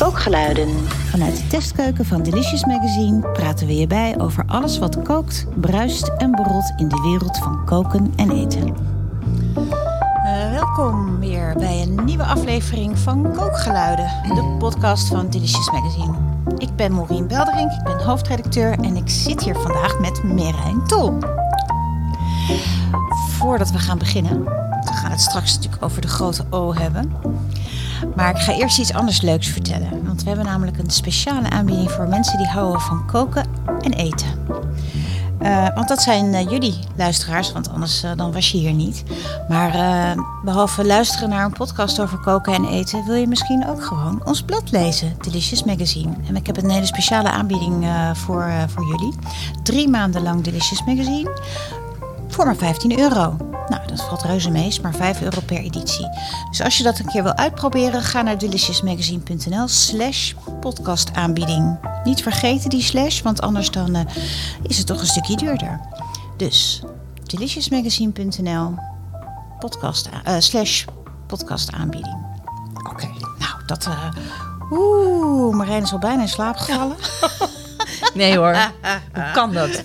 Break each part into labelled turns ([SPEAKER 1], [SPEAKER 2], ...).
[SPEAKER 1] Kookgeluiden. Vanuit de testkeuken van Delicious Magazine praten we je bij over alles wat kookt, bruist en borrelt in de wereld van koken en eten. Uh, welkom weer bij een nieuwe aflevering van Kookgeluiden, de podcast van Delicious Magazine. Ik ben Maureen Belderink, ik ben hoofdredacteur en ik zit hier vandaag met Merijn Tol. Voordat we gaan beginnen, we gaan het straks natuurlijk over de grote O hebben. Maar ik ga eerst iets anders leuks vertellen. Want we hebben namelijk een speciale aanbieding voor mensen die houden van koken en eten. Uh, want dat zijn uh, jullie luisteraars, want anders uh, dan was je hier niet. Maar behalve luisteren naar een podcast over koken en eten, wil je misschien ook gewoon ons blad lezen, Delicious Magazine. En ik heb een hele speciale aanbieding voor, voor jullie. Drie maanden lang Delicious Magazine voor maar 15 euro. Nou, dat valt reuze mee, is maar 5 euro per editie. Dus als je dat een keer wil uitproberen, ga naar deliciousmagazine.nl slash podcastaanbieding. Niet vergeten die slash, want anders dan uh, is het toch een stukje duurder. Dus deliciousmagazine.nl podcast, uh, slash podcastaanbieding. Oké, nou dat... Uh, Oeh, Marijn is al bijna in slaap gevallen.
[SPEAKER 2] nee hoor, hoe kan dat?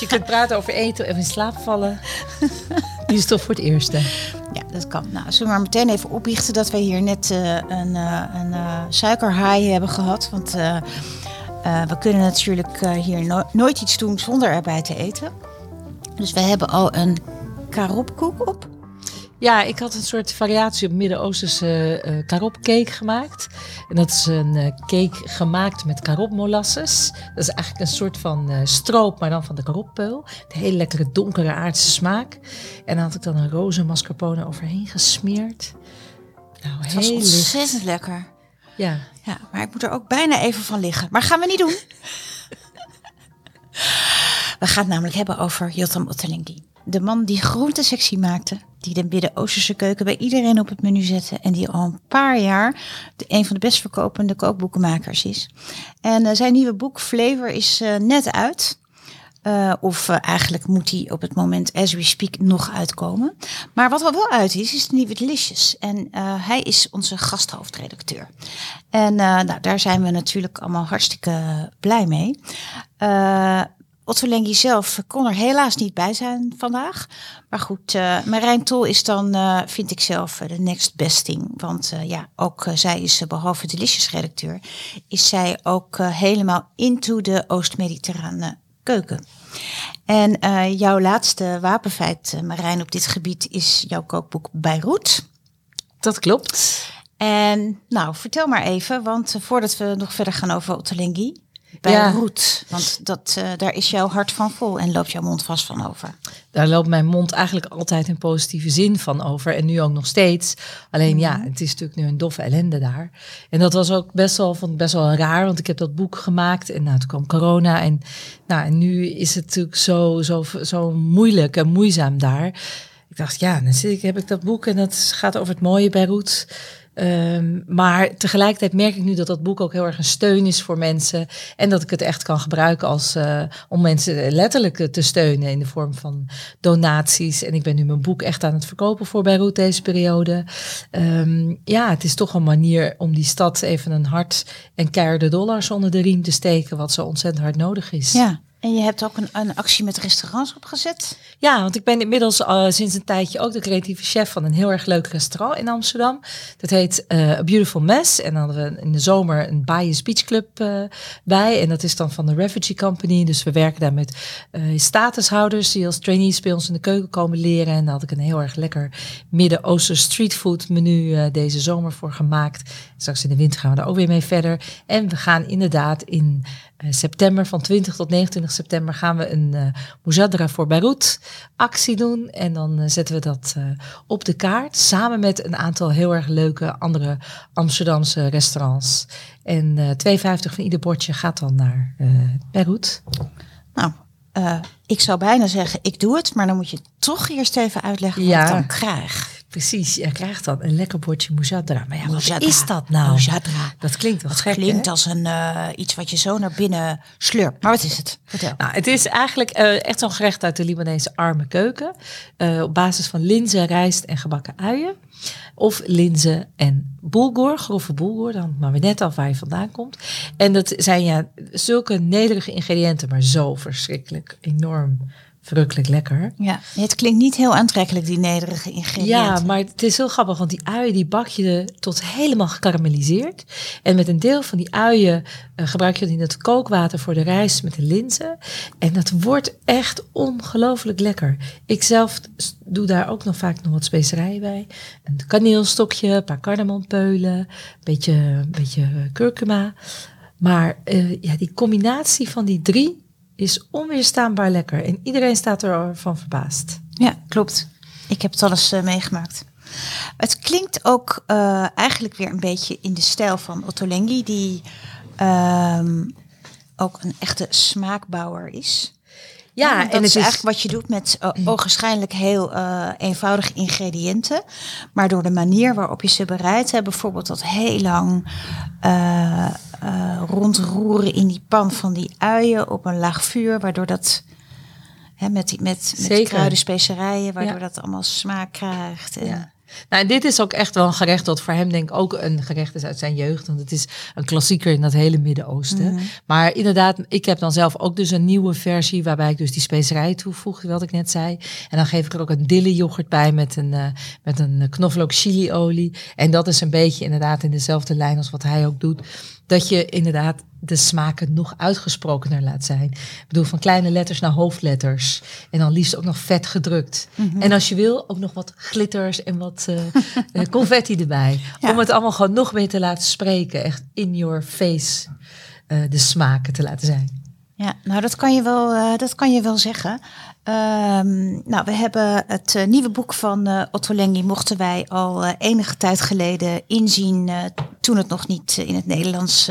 [SPEAKER 2] Je kunt praten over eten en in slaap vallen. Die is toch voor het eerste.
[SPEAKER 1] Ja, dat kan. Nou, zullen we maar meteen even opbiechten dat wij hier net uh, een, uh, een uh, suikerhaai hebben gehad. Want we kunnen natuurlijk hier no nooit iets doen zonder erbij te eten. Dus we hebben al een karopkoek op.
[SPEAKER 2] Ja, ik had een soort variatie op Midden-Oosterse uh, karopcake gemaakt. En dat is een uh, cake gemaakt met karopmolasses. Dat is eigenlijk een soort van uh, stroop, maar dan van de karoppeul. Een hele lekkere donkere aardse smaak. En dan had ik dan een roze mascarpone overheen gesmeerd.
[SPEAKER 1] Nou, het was ontzettend licht. lekker.
[SPEAKER 2] Ja.
[SPEAKER 1] ja. Maar ik moet er ook bijna even van liggen. Maar gaan we niet doen. we gaan het namelijk hebben over Jotam Ottolenghi de man die groentesectie maakte, die de Midden-Oosterse keuken bij iedereen op het menu zette en die al een paar jaar de, een van de best verkopende kookboekenmakers is. En uh, zijn nieuwe boek Flavor is uh, net uit. Uh, of eigenlijk moet hij op het moment as we speak nog uitkomen. Maar wat er wel uit is, is de nieuwe Delicious. En hij is onze gasthoofdredacteur. En nou, daar zijn we natuurlijk allemaal hartstikke blij mee. Otto Lengi zelf kon er helaas niet bij zijn vandaag. Maar goed, uh, Marijn Tol is dan, uh, vind ik zelf, uh, de next best thing. Want ja, ook zij is behalve Delicious redacteur, is zij ook helemaal into de Oost-Mediterrane keuken. En jouw laatste wapenfeit, Marijn, op dit gebied is jouw kookboek Beirut.
[SPEAKER 2] Dat klopt.
[SPEAKER 1] En nou, vertel maar even, want voordat we nog verder gaan over Ottolenghi, bij ja. Roet. Want dat, uh, daar is jouw hart van vol en loopt jouw mond vast van over.
[SPEAKER 2] Daar loopt mijn mond eigenlijk altijd in positieve zin van over. En nu ook nog steeds. Alleen ja, mhm. het is natuurlijk nu een doffe ellende daar. En dat was ook best wel, vond best wel raar. Want ik heb dat boek gemaakt en nou, toen kwam corona. En, nou, en nu is het natuurlijk zo, zo, zo moeilijk en moeizaam daar. Ik dacht, ja, dan zit ik, heb ik dat boek en dat gaat over het mooie Beirut. Um, maar tegelijkertijd merk ik nu dat dat boek ook heel erg een steun is voor mensen. En dat ik het echt kan gebruiken als, uh, om mensen letterlijk te steunen in de vorm van donaties. En ik ben nu mijn boek echt aan het verkopen voor Beirut deze periode. Um, ja, het is toch een manier om die stad even een hart en keiharde dollars onder de riem te steken. Wat zo ontzettend hard nodig is.
[SPEAKER 1] Ja. En je hebt ook een, een actie met restaurants opgezet?
[SPEAKER 2] Ja, want ik ben inmiddels uh, sinds een tijdje ook de creatieve chef van een heel erg leuk restaurant in Amsterdam. Dat heet uh, A Beautiful Mess. En dan hadden we in de zomer een Bias Beach Club uh, bij. En dat is dan van de Refugee Company. Dus we werken daar met statushouders die als trainees bij ons in de keuken komen leren. En daar had ik een heel erg lekker Midden-Oosten streetfood menu deze zomer voor gemaakt. Straks in de winter gaan we daar ook weer mee verder. En we gaan inderdaad in september van 20 tot 29 september gaan we een uh, Mujadra voor Beirut actie doen. En dan uh, zetten we dat uh, op de kaart. Samen met een aantal heel erg leuke andere Amsterdamse restaurants. En 2,50 van ieder bordje gaat dan naar Beirut.
[SPEAKER 1] Nou, ik zou bijna zeggen, ik doe het. Maar dan moet je toch eerst even uitleggen wat ja. ik dan krijg.
[SPEAKER 2] Precies. Je krijgt dan een lekker bordje moujadra. Maar ja, wat
[SPEAKER 1] Moujadra.
[SPEAKER 2] is dat nou?
[SPEAKER 1] Moujadra.
[SPEAKER 2] Dat klinkt wel gek,
[SPEAKER 1] Klinkt
[SPEAKER 2] hè?
[SPEAKER 1] als een, eh, iets wat je zo naar binnen slurpt. Maar wat is het? Vertel.
[SPEAKER 2] Nou, het is eigenlijk eh, echt zo'n gerecht uit de Libanese arme keuken. Eh, op basis van linzen, rijst en gebakken uien. Of linzen en bulgur, grove bulgur. Dan maar weer net af waar je vandaan komt. En dat zijn ja zulke nederige ingrediënten, maar zo verschrikkelijk enorm verrukkelijk lekker.
[SPEAKER 1] Ja, het klinkt niet heel aantrekkelijk, die nederige ingrediënten.
[SPEAKER 2] Ja, maar het is heel grappig, want die uien die bak je tot helemaal gekarameliseerd. En met een deel van die uien eh, gebruik je dan in het kookwater voor de rijst met de linzen. En dat wordt echt ongelooflijk lekker. Ik zelf doe daar ook nog vaak nog wat specerijen bij. Een kaneelstokje, een paar kardemompeulen, een beetje, een beetje kurkuma. Maar eh, ja, die combinatie van die drie is onweerstaanbaar lekker. En iedereen staat ervan verbaasd.
[SPEAKER 1] Ja, klopt. Ik heb het al eens eh, meegemaakt. Het klinkt ook eh, eigenlijk weer een beetje in de stijl van Otto Lengi, die ehm, ook een echte smaakbouwer is.
[SPEAKER 2] Ja,
[SPEAKER 1] en
[SPEAKER 2] en
[SPEAKER 1] dat
[SPEAKER 2] het
[SPEAKER 1] is
[SPEAKER 2] is
[SPEAKER 1] eigenlijk wat je doet met uh, ogenschijnlijk heel eenvoudige ingrediënten. Maar door de manier waarop je ze bereidt, bijvoorbeeld dat heel lang rondroeren in die pan van die uien op een laag vuur, waardoor dat hè, met, die, met, met kruiden, specerijen, waardoor ja. dat allemaal smaak krijgt. En,
[SPEAKER 2] ja. Nou, en dit is ook echt wel een gerecht dat voor hem denk ik ook een gerecht is uit zijn jeugd. Want het is een klassieker in dat hele Midden-Oosten.
[SPEAKER 1] Mhm.
[SPEAKER 2] Mm -hmm. Maar inderdaad, ik heb dan zelf ook dus een nieuwe versie waarbij ik dus die specerijen toevoeg, wat ik net zei. En dan geef ik er ook een dille yoghurt bij met een, uh, met een knoflook chiliolie. En dat is een beetje inderdaad in dezelfde lijn als wat hij ook doet. Dat je inderdaad de smaken nog uitgesprokener laat zijn. Ik bedoel, van kleine letters naar hoofdletters. En dan liefst ook nog vet gedrukt.
[SPEAKER 1] Mhm.
[SPEAKER 2] Mm -hmm. En als je wil, ook nog wat glitters en wat uh, confetti erbij. Ja. Om het allemaal gewoon nog meer te laten spreken. Echt in your face uh, de smaken te laten zijn.
[SPEAKER 1] Ja, nou dat kan je wel, uh, dat kan je wel zeggen. Um, nou, we hebben het uh, nieuwe boek van uh, Otto Lengi mochten wij al enige tijd geleden inzien toen het nog niet in het Nederlands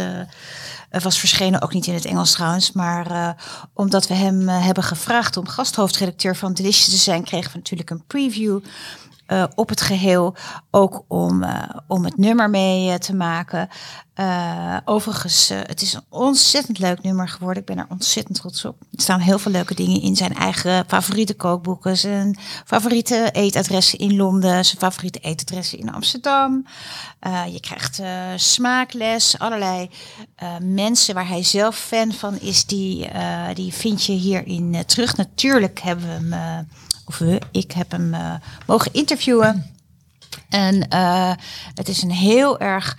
[SPEAKER 1] was verschenen, ook niet in het Engels trouwens. Maar omdat we hem hebben gevraagd om gasthoofdredacteur van Delicious te zijn, kregen we natuurlijk een preview. Uh, op het geheel. Ook om, uh, om het nummer mee uh, te maken. overigens, het is een ontzettend leuk nummer geworden. Ik ben er ontzettend trots op. Er staan heel veel leuke dingen in. Zijn eigen favoriete kookboeken. Zijn favoriete eetadressen in Londen. Zijn favoriete eetadressen in Amsterdam. je krijgt smaakles. Allerlei mensen waar hij zelf fan van is. Die, die vind je hierin terug. Natuurlijk hebben we hem of ik heb hem uh, mogen interviewen. En uh, het is een heel erg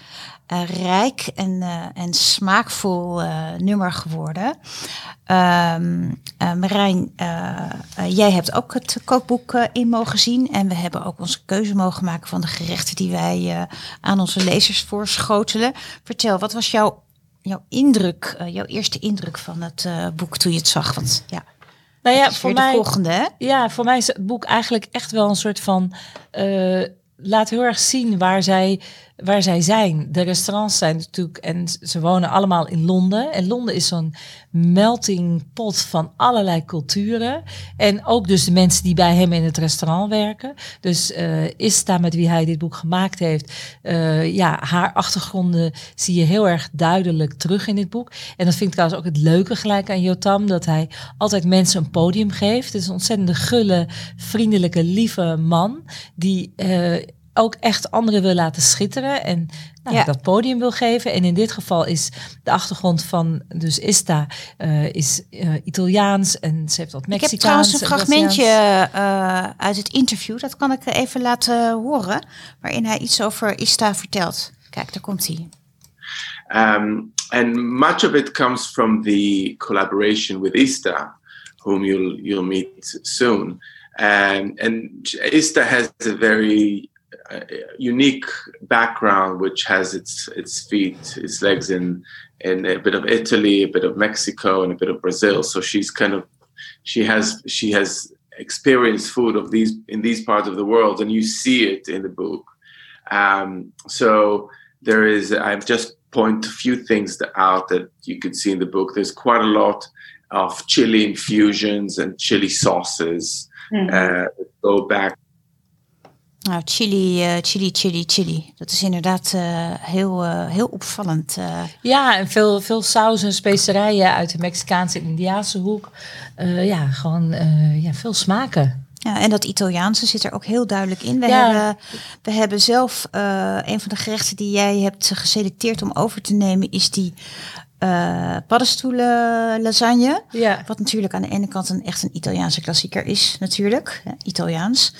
[SPEAKER 1] uh, rijk en, en smaakvol nummer geworden. Um, Marijn, jij hebt ook het kookboek in mogen zien. En we hebben ook onze keuze mogen maken van de gerechten die wij aan onze lezers voorschotelen. Vertel, wat was jouw, jouw indruk, jouw eerste indruk van het boek toen je het zag? Want ja.
[SPEAKER 2] Nou ja, voor mij,
[SPEAKER 1] volgende?
[SPEAKER 2] Ja, voor mij is het boek eigenlijk echt wel een soort van. Uh, laat heel erg zien waar zij, waar zij zijn. De restaurants zijn natuurlijk. En ze wonen allemaal in Londen. En Londen is zo'n melting pot van allerlei culturen. En ook dus de mensen die bij hem in het restaurant werken. Dus uh, Ista, met wie hij dit boek gemaakt heeft. Uh, ja, haar achtergronden zie je heel erg duidelijk terug in dit boek. En dat vind ik trouwens ook het leuke gelijk aan Jotam. Dat hij altijd mensen een podium geeft. Het is een ontzettend gulle, vriendelijke, lieve man. Die uh, ook echt anderen wil laten schitteren. En nou, ja. dat podium wil geven. En in dit geval is de achtergrond van dus Ista uh, is uh, Italiaans en ze heeft wat Mexicaans.
[SPEAKER 1] Ik heb trouwens een fragmentje uh, uit het interview. Dat kan ik even laten horen. Waarin hij iets over Ista vertelt. Kijk, daar komt hij.
[SPEAKER 3] Um, and much of it comes from the collaboration with Ista, whom you'll you'll meet soon. And and Ista has a very unique background, which has its its feet, its legs in in a bit of Italy, a bit of Mexico, and a bit of Brazil. So she's kind of she has she has experienced food of these in these parts of the world, and you see it in the book. Um, so there is I've just point a few things out that you could see in the book. There's quite a lot of chili infusions and chili sauces mm-hmm. uh, go back
[SPEAKER 1] Nou, chili, uh, chili, chili, chili. Dat is inderdaad uh, heel, uh, heel opvallend.
[SPEAKER 2] Ja, en veel, veel saus en specerijen uit de Mexicaanse en Indiaanse hoek. ja, gewoon ja, veel smaken.
[SPEAKER 1] Ja, en dat Italiaanse zit er ook heel duidelijk in. We, ja. hebben, we hebben zelf een van de gerechten die jij hebt geselecteerd om over te nemen, is die uh, paddenstoelen lasagne. Ja. Wat natuurlijk aan de ene kant een echt een Italiaanse klassieker is, natuurlijk. Italiaans.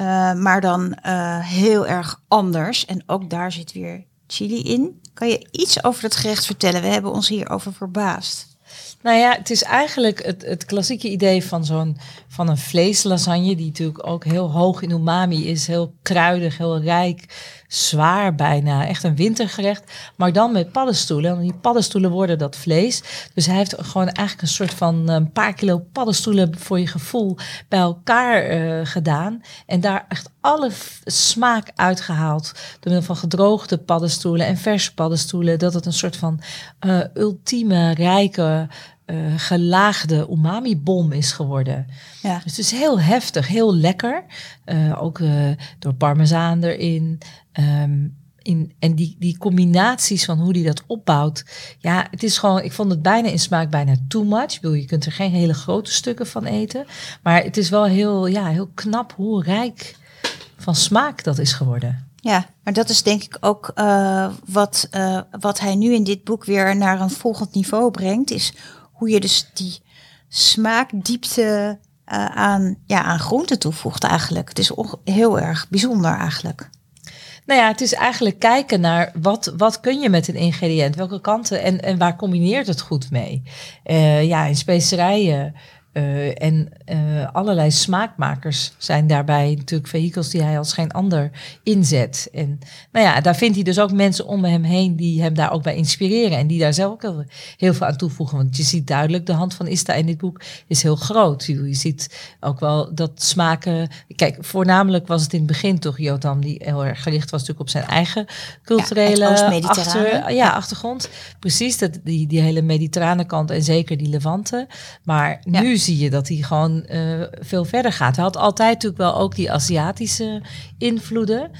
[SPEAKER 1] Uh, maar dan uh, heel erg anders. En ook daar zit weer chili in. Kan je iets over het gerecht vertellen? We hebben ons hierover verbaasd.
[SPEAKER 2] Nou ja, het is eigenlijk het, het klassieke idee van zo'n van een vleeslasagne, die natuurlijk ook heel hoog in umami is, heel kruidig, heel rijk, zwaar bijna, echt een wintergerecht, maar dan met paddenstoelen. En die paddenstoelen worden dat vlees. Dus hij heeft gewoon eigenlijk een soort van een paar kilo paddenstoelen voor je gevoel bij elkaar uh, gedaan en daar echt alle smaak uitgehaald door middel van gedroogde paddenstoelen en verse paddenstoelen, dat het een soort van uh, ultieme rijke uh, gelaagde umami-bom is geworden. Ja. Dus het is heel heftig, heel lekker. Uh, ook uh, door parmezaan erin. Um, in, en die, die combinaties van hoe die dat opbouwt. Ja, het is gewoon, ik vond het bijna in smaak bijna too much. Ik bedoel, je kunt er geen hele grote stukken van eten. Maar het is wel heel, ja, heel knap hoe rijk van smaak dat is geworden.
[SPEAKER 1] Ja, maar dat is denk ik ook uh, wat, uh, wat hij nu in dit boek weer naar een volgend niveau brengt. Is hoe je dus die smaakdiepte uh, aan, ja, aan groenten toevoegt eigenlijk. Het is heel erg bijzonder eigenlijk.
[SPEAKER 2] Nou ja, het is eigenlijk kijken naar wat, wat kun je met een ingrediënt, welke kanten en, en waar combineert het goed mee. Uh, ja, in specerijen uh, en uh, allerlei smaakmakers zijn daarbij natuurlijk vehikels die hij als geen ander inzet. En nou ja, daar vindt hij dus ook mensen om hem heen die hem daar ook bij inspireren en die daar zelf ook heel, veel aan toevoegen. Want je ziet duidelijk, de hand van Ista in dit boek is heel groot. Je ziet ook wel dat smaken. Kijk, voornamelijk was het in het begin toch Jotam die heel erg gericht was natuurlijk op zijn eigen culturele ja, achter, ja, achtergrond. Precies, dat, die, die hele mediterrane kant en zeker die Levante. Maar ja. nu zie je dat hij gewoon uh, veel verder gaat. Hij had altijd natuurlijk wel ook die Aziatische invloeden.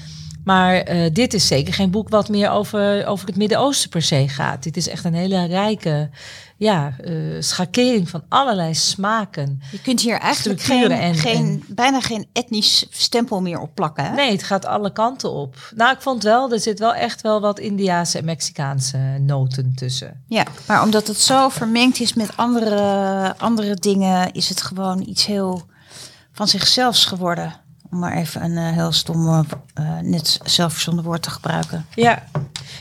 [SPEAKER 2] Maar uh, dit is zeker geen boek wat meer over, over het Midden-Oosten per se gaat. Dit is echt een hele rijke ja, uh, schakering van allerlei smaken.
[SPEAKER 1] Je kunt hier eigenlijk geen, en, geen, bijna geen etnisch stempel meer op plakken. Hè?
[SPEAKER 2] Nee, het gaat alle kanten op. Nou, ik vond wel, er zit wel echt wel wat Indiaanse en Mexicaanse noten tussen.
[SPEAKER 1] Ja, maar omdat het zo vermengd is met andere, andere dingen, is het gewoon iets heel van zichzelfs geworden. Om maar even een uh, heel stom, uh, net zelfverzonnen woord te gebruiken.
[SPEAKER 2] Ja,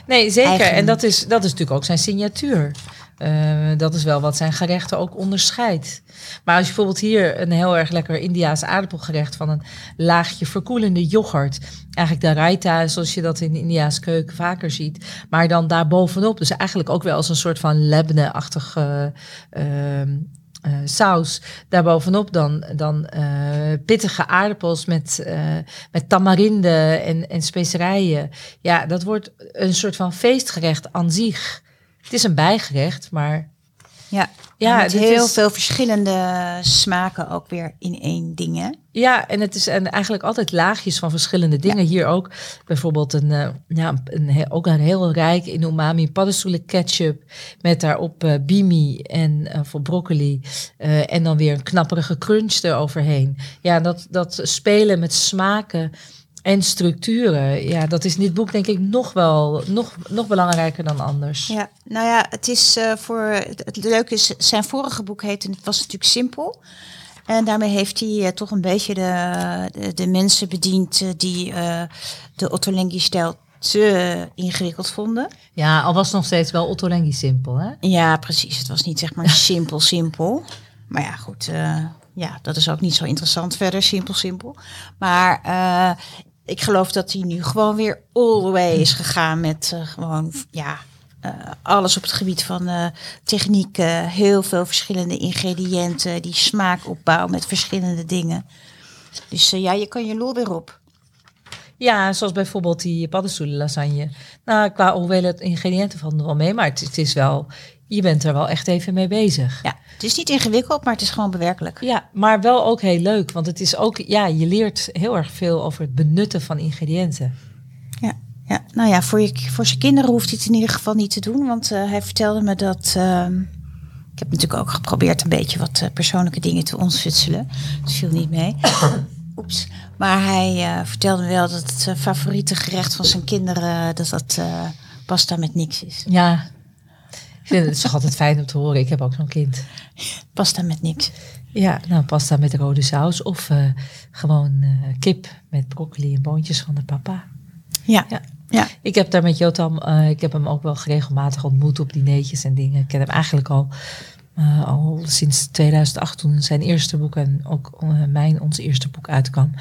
[SPEAKER 2] nee, zeker. Eigen... En dat is, dat is natuurlijk ook zijn signatuur. Uh, dat is wel wat zijn gerechten ook onderscheidt. Maar als je bijvoorbeeld hier een heel erg lekker Indiaas aardappelgerecht van een laagje verkoelende yoghurt. Eigenlijk de raita, zoals je dat in de Indiaanse keuken vaker ziet. Maar dan daar bovenop, dus eigenlijk ook wel als een soort van lebne-achtige uh, uh, saus. Daarbovenop dan, dan uh, pittige aardappels met, uh, met tamarinde en, en specerijen. Ja, dat wordt een soort van feestgerecht aan zich. Het is een bijgerecht, maar...
[SPEAKER 1] Ja, ja met heel is... veel verschillende smaken ook weer in één ding, hè?
[SPEAKER 2] Ja, en het is en eigenlijk altijd laagjes van verschillende dingen. Ja. Hier ook bijvoorbeeld een, uh, ja, een, ook een heel rijk in umami paddenstoelen ketchup met daarop uh, bimi en uh, voor broccoli en dan weer een knapperige crunch eroverheen. Ja, dat, dat spelen met smaken en structuren. Ja, dat is in dit boek denk ik nog wel nog, nog belangrijker dan anders.
[SPEAKER 1] Ja, nou ja, het is uh, voor het leuke is zijn vorige boek heette het was natuurlijk simpel. En daarmee heeft hij uh, toch een beetje de, de, de mensen bediend uh, die de Ottolenghi-stijl te ingewikkeld vonden.
[SPEAKER 2] Ja, al was het nog steeds wel Ottolenghi simpel, hè?
[SPEAKER 1] Ja, precies. Het was niet zeg maar simpel, simpel. Maar ja, goed. ja, dat is ook niet zo interessant verder, simpel, simpel. Maar ik geloof dat hij nu gewoon weer all the way is gegaan met uh, gewoon, ja, uh, alles op het gebied van uh, techniek. heel veel verschillende ingrediënten, die smaakopbouw met verschillende dingen. Dus ja, je kan je lol weer op.
[SPEAKER 2] Ja, zoals bijvoorbeeld die paddenstoelen lasagne. Nou, qua hoeveelheid ingrediënten van er wel mee, maar het, het, is wel je bent er wel echt even mee bezig.
[SPEAKER 1] Ja, het is niet ingewikkeld, maar het is gewoon bewerkelijk.
[SPEAKER 2] Ja, maar wel ook heel leuk. Want het is ook, ja, je leert heel erg veel over het benutten van ingrediënten.
[SPEAKER 1] Ja, ja. nou ja, voor, je, voor zijn kinderen hoeft hij het in ieder geval niet te doen. Want uh, hij vertelde me dat. Uh, ik heb natuurlijk ook geprobeerd een beetje wat uh, persoonlijke dingen te ontfutselen. Dat viel niet mee. Oeps. Maar hij vertelde me wel dat het favoriete gerecht van zijn kinderen. dat dat pasta met niks is.
[SPEAKER 2] Ja, vind het toch altijd fijn om te horen. Ik heb ook zo'n kind.
[SPEAKER 1] Pasta met niks.
[SPEAKER 2] Ja, nou pasta met rode saus of uh, gewoon uh, kip met broccoli en boontjes van de papa.
[SPEAKER 1] Ja. ja. ja.
[SPEAKER 2] Ik heb daar met Jotam, uh, ik heb hem ook wel regelmatig ontmoet op dineetjes en dingen. Ik ken hem eigenlijk al, al sinds 2008 toen zijn eerste boek en ook mijn, ons eerste boek uitkwam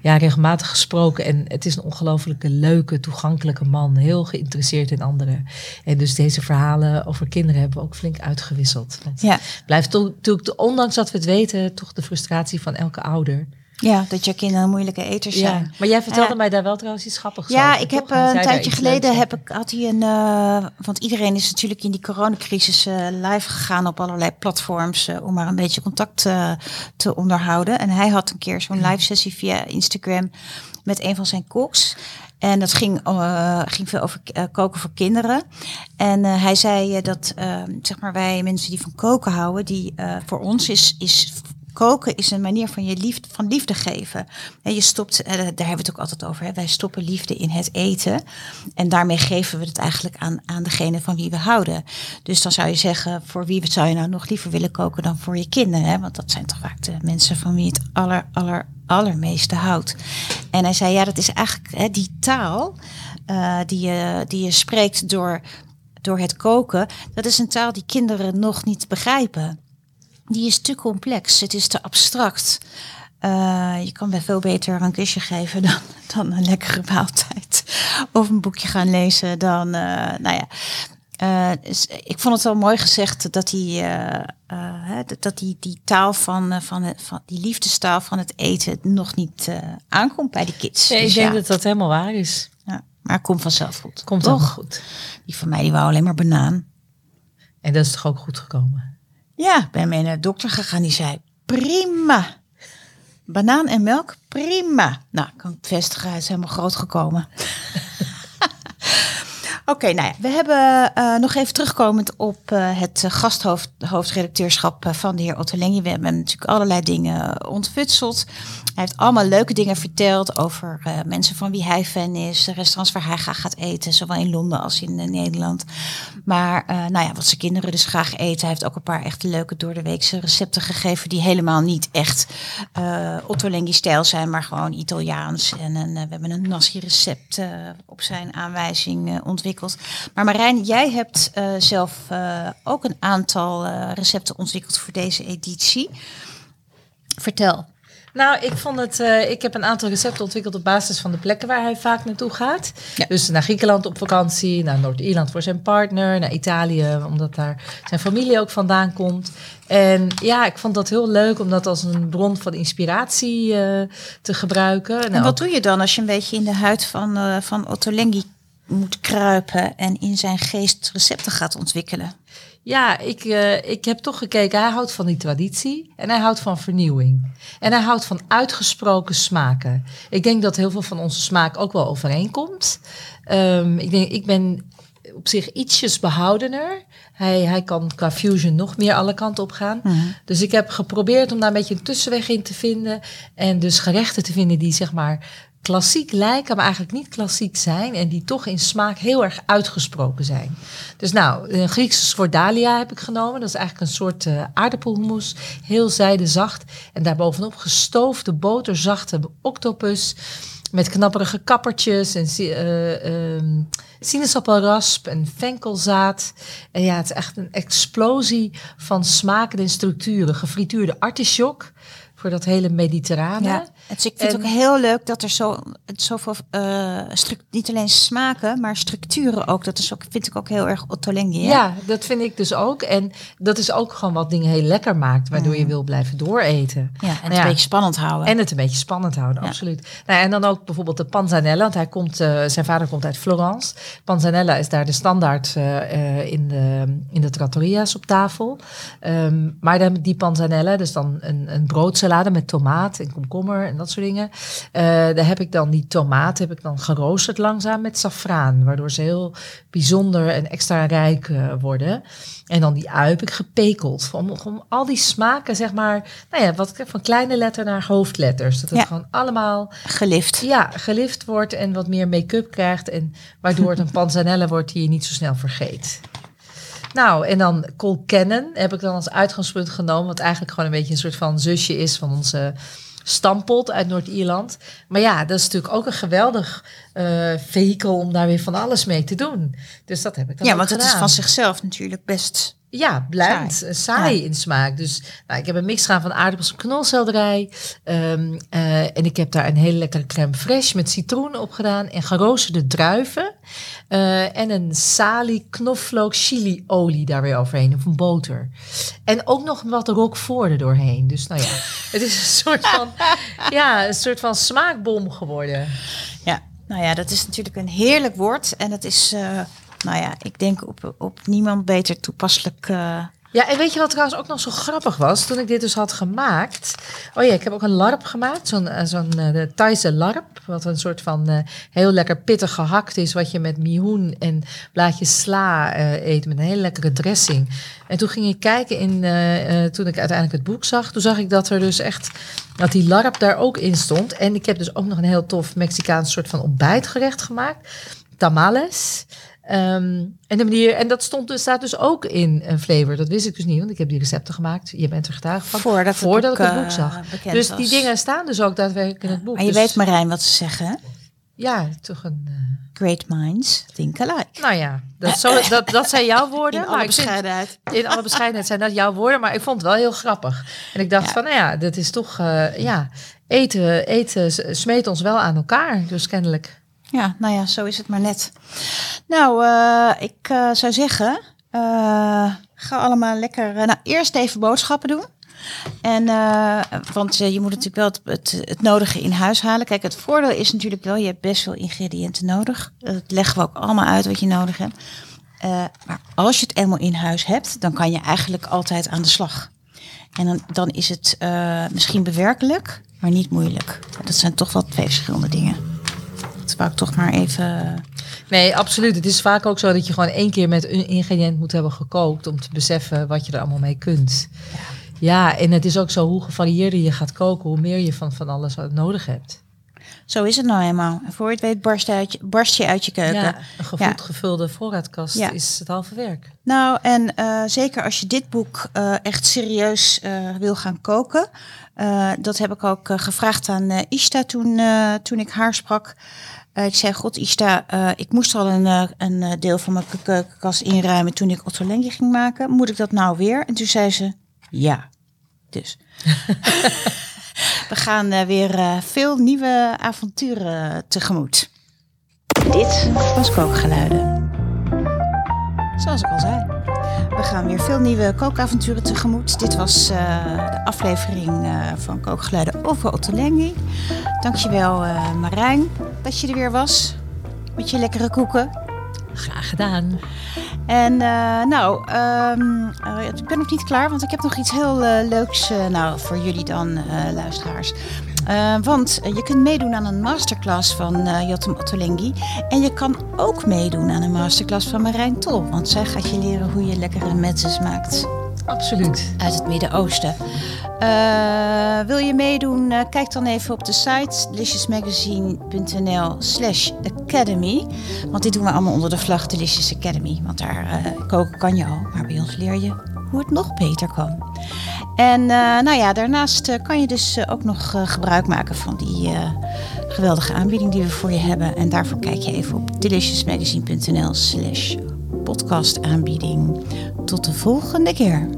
[SPEAKER 2] ja, regelmatig gesproken. En het is een ongelofelijke leuke, toegankelijke man. Heel geïnteresseerd in anderen. En dus deze verhalen over kinderen hebben we ook flink uitgewisseld. Want ja. blijft natuurlijk, ondanks dat we het weten, toch de frustratie van elke ouder.
[SPEAKER 1] Ja, dat je kinderen moeilijke eters zijn.
[SPEAKER 2] Ja, maar jij vertelde mij daar wel trouwens iets grappigs
[SPEAKER 1] ja,
[SPEAKER 2] over.
[SPEAKER 1] Ja, ik heb uh, een tijdje geleden heb ik, had hij een. Uh, want iedereen is natuurlijk in die coronacrisis uh, live gegaan op allerlei platforms. om maar een beetje contact te onderhouden. En hij had een keer zo'n live sessie via Instagram met een van zijn koks. En dat ging, ging veel over koken voor kinderen. En hij zei dat zeg maar wij mensen die van koken houden, die voor ons is, is koken is een manier van je liefde, van liefde geven. En je stopt, eh, daar hebben we het ook altijd over. Wij stoppen liefde in het eten. En daarmee geven we het eigenlijk aan, aan degene van wie we houden. Dus dan zou je zeggen, voor wie zou je nou nog liever willen koken dan voor je kinderen? Hè? Want dat zijn toch vaak de mensen van wie het aller, aller, allermeeste houdt. En hij zei, ja, dat is eigenlijk hè, die taal uh, die, je, die je spreekt door, door het koken. Dat is een taal die kinderen nog niet begrijpen die is te complex. Het is te abstract. Uh, je kan bij veel beter een kusje geven dan, dan een lekkere maaltijd. Of een boekje gaan lezen dan, uh, nou ja. Uh, dus ik vond het wel mooi gezegd dat die, dat die, die taal van, van, van die liefdestaal van het eten nog niet aankomt bij de kids.
[SPEAKER 2] Nee, dus ik denk dat dat helemaal waar is.
[SPEAKER 1] Ja, maar het komt vanzelf goed.
[SPEAKER 2] Komt toch goed.
[SPEAKER 1] Die van mij die wou alleen maar banaan.
[SPEAKER 2] En dat is toch ook goed gekomen?
[SPEAKER 1] Ja, ben mee naar de dokter gegaan. Die zei, prima. Banaan en melk, prima. Nou, kan ik vestigen, hij is helemaal groot gekomen. Oké, nou ja, we hebben uh, nog even terugkomend op uh, het gasthoofdredacteurschap van de heer Otto Lengi. We hebben natuurlijk allerlei dingen ontfutseld. Hij heeft allemaal leuke dingen verteld over mensen van wie hij fan is, restaurants waar hij graag gaat eten, zowel in Londen als in Nederland. Maar nou ja, wat zijn kinderen dus graag eten. Hij heeft ook een paar echt leuke door de weekse recepten gegeven die helemaal niet echt Otto Lengi stijl zijn, maar gewoon Italiaans. En we hebben een nasi recept op zijn aanwijzing ontwikkeld. Maar Marijn, jij hebt zelf ook een aantal recepten ontwikkeld voor deze editie. Vertel.
[SPEAKER 2] Nou, ik vond het. Uh, ik heb een aantal recepten ontwikkeld op basis van de plekken waar hij vaak naartoe gaat. Ja. Dus naar Griekenland op vakantie, naar Noord-Ierland voor zijn partner, naar Italië, omdat daar zijn familie ook vandaan komt. En ja, ik vond dat heel leuk om dat als een bron van inspiratie uh, te gebruiken.
[SPEAKER 1] Nou, en wat doe je dan als je een beetje in de huid van, uh, van Otto Lengi moet kruipen en in zijn geest recepten gaat ontwikkelen?
[SPEAKER 2] Ja, ik, uh, ik heb toch gekeken. Hij houdt van die traditie en hij houdt van vernieuwing. En hij houdt van uitgesproken smaken. Ik denk dat heel veel van onze smaak ook wel overeenkomt. Um, ik, denk, ik ben op zich ietsjes behoudener. Hij, hij kan qua fusion nog meer alle kanten op gaan. -hmm. Dus ik heb geprobeerd om daar een beetje een tussenweg in te vinden. En dus gerechten te vinden die zeg maar klassiek lijken, maar eigenlijk niet klassiek zijn. En die toch in smaak heel erg uitgesproken zijn. Dus nou, een Griekse sfordalia heb ik genomen. Dat is eigenlijk een soort uh, aardappelhummus. Heel zijdezacht. En daarbovenop gestoofde boterzachte octopus. Met knapperige kappertjes en uh, uh, sinaasappelrasp en venkelzaad. En ja, het is echt een explosie van smaken en structuren. Gefrituurde artichok voor dat hele mediterrane. Ja.
[SPEAKER 1] Het, ik vind het ook heel leuk dat er zo, zoveel, struc- niet alleen smaken, maar structuren ook. Dat is ook, vind ik ook heel erg Ottolenghi.
[SPEAKER 2] Ja, dat vind ik dus ook. En dat is ook gewoon wat dingen heel lekker maakt, waardoor
[SPEAKER 1] Mm.
[SPEAKER 2] je wil blijven dooreten.
[SPEAKER 1] ja en het
[SPEAKER 2] Nou ja.
[SPEAKER 1] een beetje spannend houden.
[SPEAKER 2] En het een beetje spannend houden,
[SPEAKER 1] Ja.
[SPEAKER 2] absoluut. Nou, en dan ook bijvoorbeeld de panzanella, want hij komt, eh, zijn vader komt uit Florence. Panzanella is daar de standaard eh, in, de, in de trattoria's op tafel. Ehm, maar dan die panzanella, dus dan een, een broodsalade met tomaat en komkommer en dat soort dingen. Eh, daar heb ik dan die tomaat heb ik dan geroosterd langzaam met safraan, waardoor ze heel bijzonder en extra rijk eh, worden. En dan die ui heb ik gepekeld. Om, om al die smaken, zeg maar, nou ja, wat van kleine letter naar hoofdletters. Dat het
[SPEAKER 1] Ja.
[SPEAKER 2] gewoon allemaal
[SPEAKER 1] Gelift.
[SPEAKER 2] ja, gelift wordt en wat meer make-up krijgt. En waardoor het een panzanella wordt die je niet zo snel vergeet. Nou, en dan Colcannon heb ik dan als uitgangspunt genomen. Wat eigenlijk gewoon een beetje een soort van zusje is van onze stampot uit Noord-Ierland. Maar ja, dat is natuurlijk ook een geweldig eh vehikel om daar weer van alles mee te doen. Dus dat heb ik dan
[SPEAKER 1] Ja, want het is van zichzelf natuurlijk best.
[SPEAKER 2] Ja, bland,
[SPEAKER 1] Saai. Ja.
[SPEAKER 2] in smaak. Dus nou, ik heb een mix gedaan van aardappels en knolselderij. Ehm, eh, en ik heb daar een hele lekkere crème fraîche met citroen op gedaan. En geroosterde druiven. Eh, en een salie knoflook chili olie daar weer overheen. Of een boter. En ook nog wat roquefort er doorheen. Dus nou ja, het is een soort van, ja, een soort van smaakbom geworden.
[SPEAKER 1] Ja, nou ja, dat is natuurlijk een heerlijk woord. En het is, eh, nou ja, ik denk op, op niemand beter toepasselijk. eh,
[SPEAKER 2] Ja, en weet je wat trouwens ook nog zo grappig was? Toen ik dit dus had gemaakt. Oh ja, ik heb ook een larp gemaakt. Zo'n eh, zo'n eh, Thaise larp. Wat een soort van eh, heel lekker pittig gehakt is. Wat je met mihoen en blaadjes sla eet. Met een hele lekkere dressing. En toen ging ik kijken in, toen ik uiteindelijk het boek zag. Toen zag ik dat er dus echt, dat die larp daar ook in stond. En ik heb dus ook nog een heel tof Mexicaans soort van ontbijtgerecht gemaakt. Tamales. Ehm, en, de manier, en dat stond dus, staat dus ook in een flavor. Dat wist ik dus niet, want ik heb die recepten gemaakt. Je bent er getuige van.
[SPEAKER 1] voordat, het
[SPEAKER 2] voordat
[SPEAKER 1] boek,
[SPEAKER 2] ik het boek
[SPEAKER 1] eh,
[SPEAKER 2] zag. Dus
[SPEAKER 1] was.
[SPEAKER 2] die dingen staan dus ook daadwerkelijk in het boek.
[SPEAKER 1] Maar je
[SPEAKER 2] Dus
[SPEAKER 1] weet Marijn wat ze zeggen.
[SPEAKER 2] Ja, toch een... eh,
[SPEAKER 1] Great minds think alike.
[SPEAKER 2] nou ja, dat, zo, dat, dat zijn jouw woorden.
[SPEAKER 1] In
[SPEAKER 2] maar
[SPEAKER 1] alle
[SPEAKER 2] vind-
[SPEAKER 1] bescheidenheid.
[SPEAKER 2] in alle bescheidenheid zijn dat jouw woorden, maar ik vond het wel heel grappig. En ik dacht
[SPEAKER 1] Ja.
[SPEAKER 2] van, nou ja, dat is toch, eh, ja, eten, eten smeet ons wel aan elkaar, dus kennelijk.
[SPEAKER 1] Ja, nou ja, zo is het maar net. Nou, eh, ik eh, zou zeggen, eh, ga allemaal lekker. nou, eerst even boodschappen doen. En, want je moet natuurlijk wel het, het, nodige in huis halen. Kijk, het voordeel is natuurlijk wel, je hebt best veel ingrediënten nodig. Dat leggen we ook allemaal uit wat je nodig hebt. Maar als je het eenmaal in huis hebt, dan kan je eigenlijk altijd aan de slag. En dan, dan is het misschien bewerkelijk, maar niet moeilijk. Dat zijn toch wel twee verschillende dingen. Dat wou ik toch maar even.
[SPEAKER 2] Nee, absoluut. Het is vaak ook zo dat je gewoon één keer met een ingrediënt moet hebben gekookt om te beseffen wat je er allemaal mee kunt. Ja, en het is ook zo hoe gevarieerder je gaat koken, hoe meer je van, van alles nodig hebt.
[SPEAKER 1] Zo is het nou eenmaal. En voor je het weet barst, uit je, barst je uit je keuken.
[SPEAKER 2] Ja, een goed
[SPEAKER 1] Ja.
[SPEAKER 2] gevulde voorraadkast
[SPEAKER 1] Ja.
[SPEAKER 2] is het halve werk.
[SPEAKER 1] Nou, en eh, zeker als je dit boek eh, echt serieus eh, wil gaan koken. dat heb ik ook gevraagd aan Ishta toen, toen ik haar sprak. Eh, ik zei, god Ishta, eh, ik moest al een, eh, een deel van mijn ke- keukenkast inruimen toen ik Ottolenghi ging maken. Moet ik dat nou weer? En toen zei ze, ja. Dus. We gaan eh, weer eh, veel nieuwe avonturen tegemoet. Dit was Kookgeluiden. Zoals ik al zei. We gaan weer veel nieuwe kookavonturen tegemoet. Dit was eh, de aflevering eh, van Kookgeluiden over Ottolenghi. Dankjewel eh Marijn dat je er weer was. Met je lekkere koeken.
[SPEAKER 2] Graag gedaan.
[SPEAKER 1] En nou, ehm, eh, ik ben nog niet klaar, want ik heb nog iets heel leuks nou, voor jullie dan, luisteraars. Eh, want je kunt meedoen aan een masterclass van eh Jotem Ottolenghi. En je kan ook meedoen aan een masterclass van Marijn Tol. Want zij gaat je leren hoe je lekkere metzes maakt
[SPEAKER 2] Absoluut.
[SPEAKER 1] uit het Midden-Oosten. Eh, wil je meedoen? Kijk dan even op de site deliciousmagazine.nl slash academy. Want dit doen we allemaal onder de vlag Delicious Academy. Want daar koken kan je al, maar bij ons leer je hoe het nog beter kan. En eh, nou ja, daarnaast eh, kan je dus eh, ook nog gebruik maken van die geweldige aanbieding die we voor je hebben. En daarvoor kijk je even op deliciousmagazine.nl slash podcast aanbieding. Tot de volgende keer.